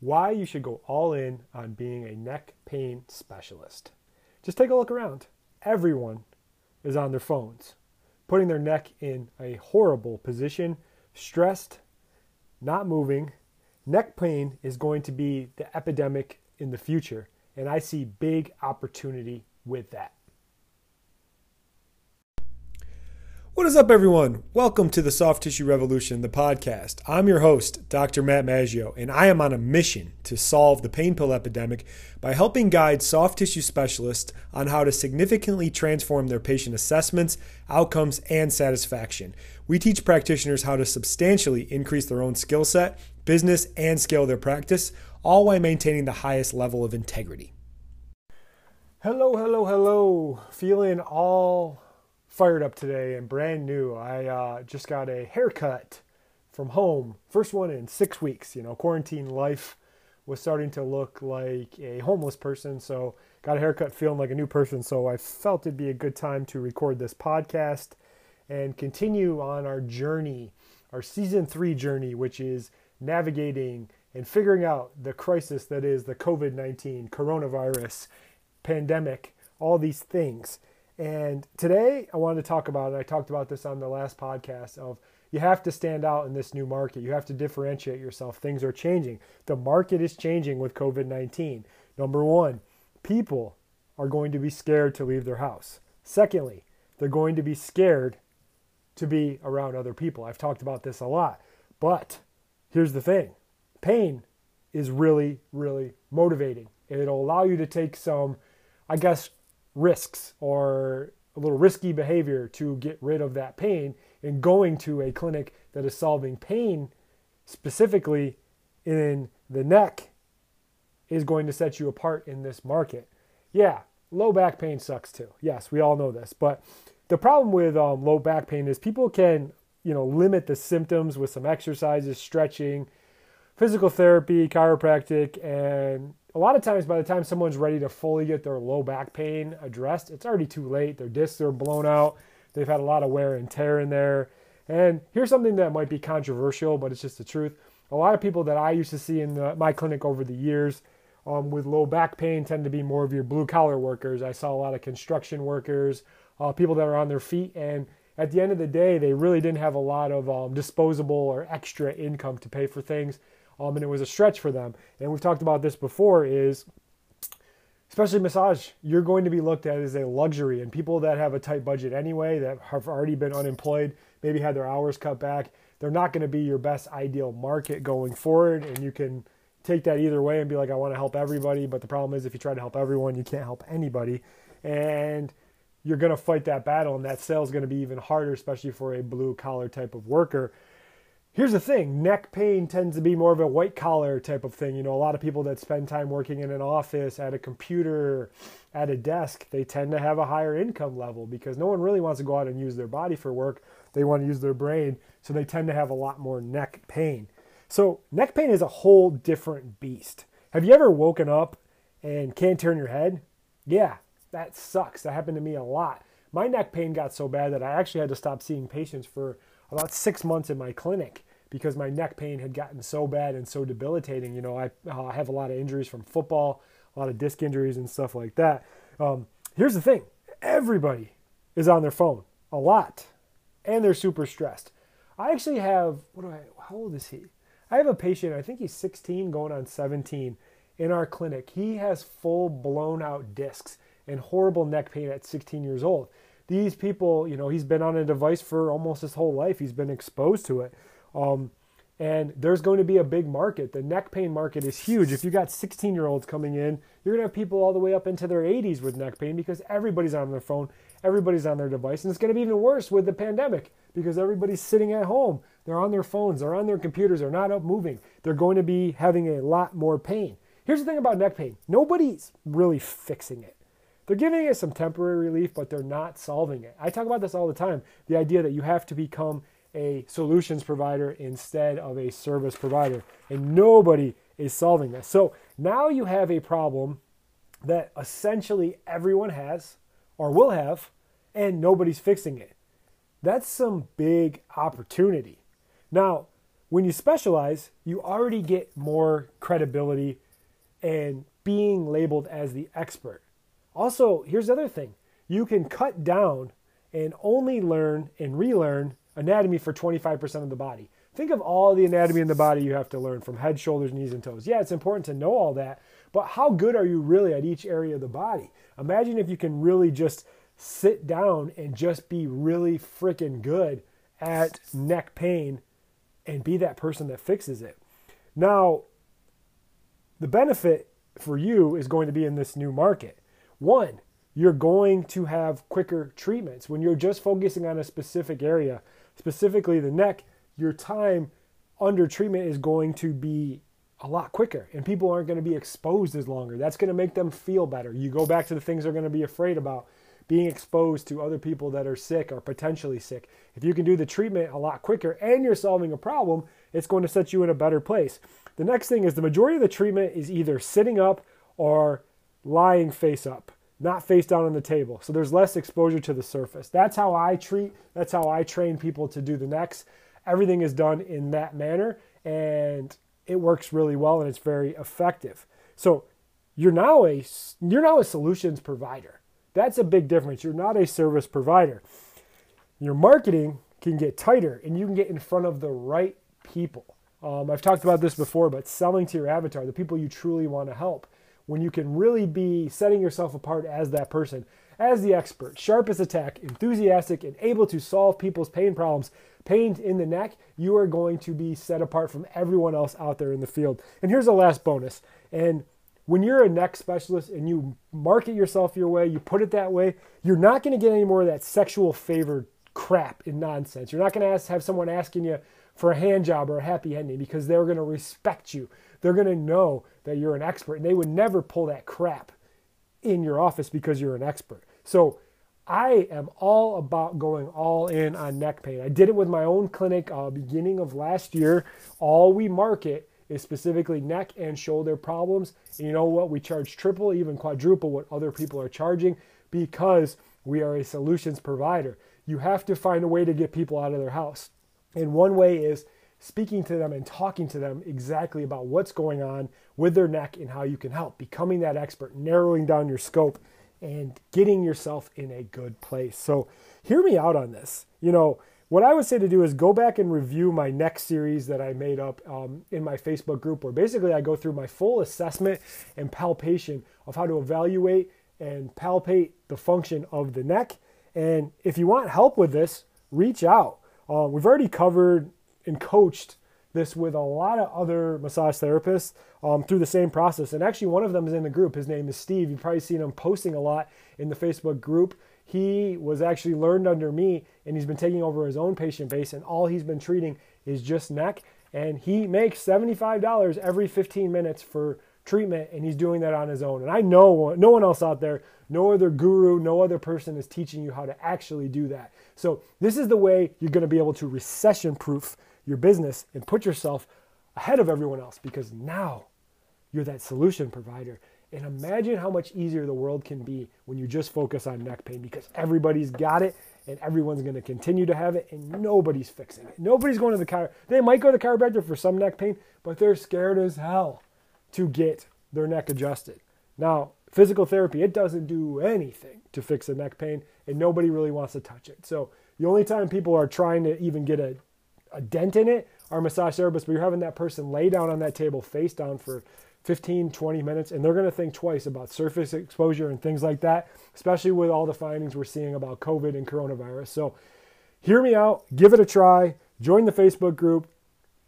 why you should go all in on being a neck pain specialist. Just take a look around. Everyone is on their phones, putting their neck in a horrible position, stressed, not moving. Neck pain is going to be the epidemic in the future, and I see big opportunity with that. What is up, everyone? Welcome to the Soft Tissue Revolution, the podcast. I'm your host, Dr. Matt Maggio, and I am on a mission to solve the pain pill epidemic by helping guide soft tissue specialists on how to significantly transform their patient assessments, outcomes, and satisfaction. We teach practitioners how to substantially increase their own skill set, business, and scale their practice, all while maintaining the highest level of integrity. Hello, hello, hello. Feeling all fired up today and brand new. I uh, just got a haircut from home, first one in six weeks. You know, quarantine life was starting to look like a homeless person, so got a haircut feeling like a new person. So I felt it'd be a good time to record this podcast and continue on our journey, our season three journey, which is navigating and figuring out the crisis that is the COVID 19 coronavirus pandemic, all these things. And today I wanted to talk about, I talked about this on the last podcast, of you have to stand out in this new market. You have to differentiate yourself. Things are changing. The market is changing with COVID 19. Number one, people are going to be scared to leave their house. Secondly, they're going to be scared to be around other people. I've talked about this a lot. But here's the thing pain is really, really motivating. It'll allow you to take some, I guess, risks or a little risky behavior to get rid of that pain and going to a clinic that is solving pain specifically in the neck is going to set you apart in this market. Yeah, low back pain sucks too. Yes, we all know this. But the problem with um, low back pain is people can, you know, limit the symptoms with some exercises, stretching, physical therapy, chiropractic, and a lot of times by the time someone's ready to fully get their low back pain addressed, it's already too late. Their discs are blown out. They've had a lot of wear and tear in there. And here's something that might be controversial, but it's just the truth. A lot of people that I used to see in the, my clinic over the years um, with low back pain tend to be more of your blue collar workers. I saw a lot of construction workers, uh, people that are on their feet, and at the end of the day, they really didn't have a lot of um, disposable or extra income to pay for things um, and it was a stretch for them. And we've talked about this before is especially massage, you're going to be looked at as a luxury. And people that have a tight budget anyway, that have already been unemployed, maybe had their hours cut back, they're not going to be your best ideal market going forward. And you can take that either way and be like, I want to help everybody. But the problem is, if you try to help everyone, you can't help anybody. And you're going to fight that battle, and that sale is going to be even harder, especially for a blue collar type of worker. Here's the thing neck pain tends to be more of a white collar type of thing. You know, a lot of people that spend time working in an office, at a computer, at a desk, they tend to have a higher income level because no one really wants to go out and use their body for work. They want to use their brain. So they tend to have a lot more neck pain. So, neck pain is a whole different beast. Have you ever woken up and can't turn your head? Yeah, that sucks. That happened to me a lot. My neck pain got so bad that I actually had to stop seeing patients for about six months in my clinic because my neck pain had gotten so bad and so debilitating. You know, I uh, have a lot of injuries from football, a lot of disc injuries and stuff like that. Um, here's the thing everybody is on their phone a lot and they're super stressed. I actually have, what do I, how old is he? I have a patient, I think he's 16 going on 17 in our clinic. He has full blown out discs and horrible neck pain at 16 years old these people, you know, he's been on a device for almost his whole life. He's been exposed to it. Um, and there's going to be a big market. The neck pain market is huge. If you got 16 year olds coming in, you're going to have people all the way up into their 80s with neck pain because everybody's on their phone, everybody's on their device. And it's going to be even worse with the pandemic because everybody's sitting at home. They're on their phones, they're on their computers, they're not up moving. They're going to be having a lot more pain. Here's the thing about neck pain nobody's really fixing it. They're giving it some temporary relief, but they're not solving it. I talk about this all the time the idea that you have to become a solutions provider instead of a service provider. And nobody is solving this. So now you have a problem that essentially everyone has or will have, and nobody's fixing it. That's some big opportunity. Now, when you specialize, you already get more credibility and being labeled as the expert. Also, here's the other thing you can cut down and only learn and relearn anatomy for 25% of the body. Think of all the anatomy in the body you have to learn from head, shoulders, knees, and toes. Yeah, it's important to know all that, but how good are you really at each area of the body? Imagine if you can really just sit down and just be really freaking good at neck pain and be that person that fixes it. Now, the benefit for you is going to be in this new market. One, you're going to have quicker treatments. When you're just focusing on a specific area, specifically the neck, your time under treatment is going to be a lot quicker and people aren't going to be exposed as longer. That's going to make them feel better. You go back to the things they're going to be afraid about being exposed to other people that are sick or potentially sick. If you can do the treatment a lot quicker and you're solving a problem, it's going to set you in a better place. The next thing is the majority of the treatment is either sitting up or lying face up, not face down on the table. So there's less exposure to the surface. That's how I treat, that's how I train people to do the necks. Everything is done in that manner and it works really well and it's very effective. So you're now a you're now a solutions provider. That's a big difference. You're not a service provider. Your marketing can get tighter and you can get in front of the right people. Um, I've talked about this before, but selling to your avatar, the people you truly want to help, when you can really be setting yourself apart as that person, as the expert, sharp as a tack, enthusiastic, and able to solve people's pain problems, pain in the neck, you are going to be set apart from everyone else out there in the field. And here's the last bonus. And when you're a neck specialist and you market yourself your way, you put it that way, you're not going to get any more of that sexual favor crap and nonsense. You're not going to have someone asking you for a hand job or a happy ending because they're going to respect you. They're going to know that you're an expert and they would never pull that crap in your office because you're an expert. So I am all about going all in on neck pain. I did it with my own clinic uh, beginning of last year. All we market is specifically neck and shoulder problems. And you know what? We charge triple, even quadruple what other people are charging because we are a solutions provider. You have to find a way to get people out of their house. And one way is speaking to them and talking to them exactly about what's going on with their neck and how you can help, becoming that expert, narrowing down your scope, and getting yourself in a good place. So, hear me out on this. You know, what I would say to do is go back and review my next series that I made up um, in my Facebook group, where basically I go through my full assessment and palpation of how to evaluate and palpate the function of the neck. And if you want help with this, reach out. Uh, we've already covered and coached this with a lot of other massage therapists um, through the same process. And actually, one of them is in the group. His name is Steve. You've probably seen him posting a lot in the Facebook group. He was actually learned under me and he's been taking over his own patient base, and all he's been treating is just neck. And he makes $75 every 15 minutes for treatment, and he's doing that on his own. And I know no one else out there, no other guru, no other person is teaching you how to actually do that. So, this is the way you're going to be able to recession proof your business and put yourself ahead of everyone else because now you're that solution provider. And imagine how much easier the world can be when you just focus on neck pain because everybody's got it and everyone's going to continue to have it and nobody's fixing it. Nobody's going to the car. They might go to the chiropractor for some neck pain, but they're scared as hell to get their neck adjusted. Now, physical therapy, it doesn't do anything to fix a neck pain and nobody really wants to touch it. So, the only time people are trying to even get a, a dent in it are massage therapists, but you're having that person lay down on that table face down for 15, 20 minutes, and they're going to think twice about surface exposure and things like that, especially with all the findings we're seeing about COVID and coronavirus. So, hear me out, give it a try, join the Facebook group,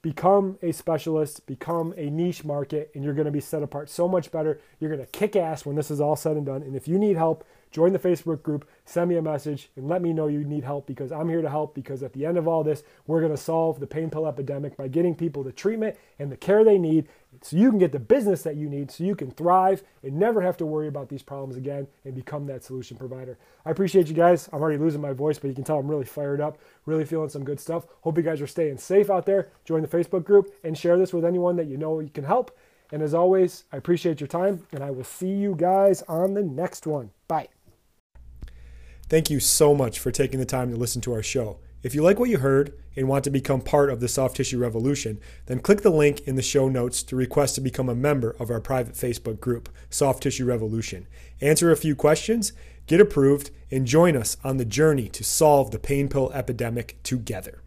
become a specialist, become a niche market, and you're going to be set apart so much better. You're going to kick ass when this is all said and done. And if you need help, join the Facebook group, send me a message, and let me know you need help because I'm here to help. Because at the end of all this, we're going to solve the pain pill epidemic by getting people the treatment and the care they need so you can get the business that you need so you can thrive and never have to worry about these problems again and become that solution provider. I appreciate you guys. I'm already losing my voice, but you can tell I'm really fired up, really feeling some good stuff. Hope you guys are staying safe out there. Join the Facebook group and share this with anyone that you know you can help. And as always, I appreciate your time and I will see you guys on the next one. Bye. Thank you so much for taking the time to listen to our show. If you like what you heard and want to become part of the soft tissue revolution, then click the link in the show notes to request to become a member of our private Facebook group, Soft Tissue Revolution. Answer a few questions, get approved, and join us on the journey to solve the pain pill epidemic together.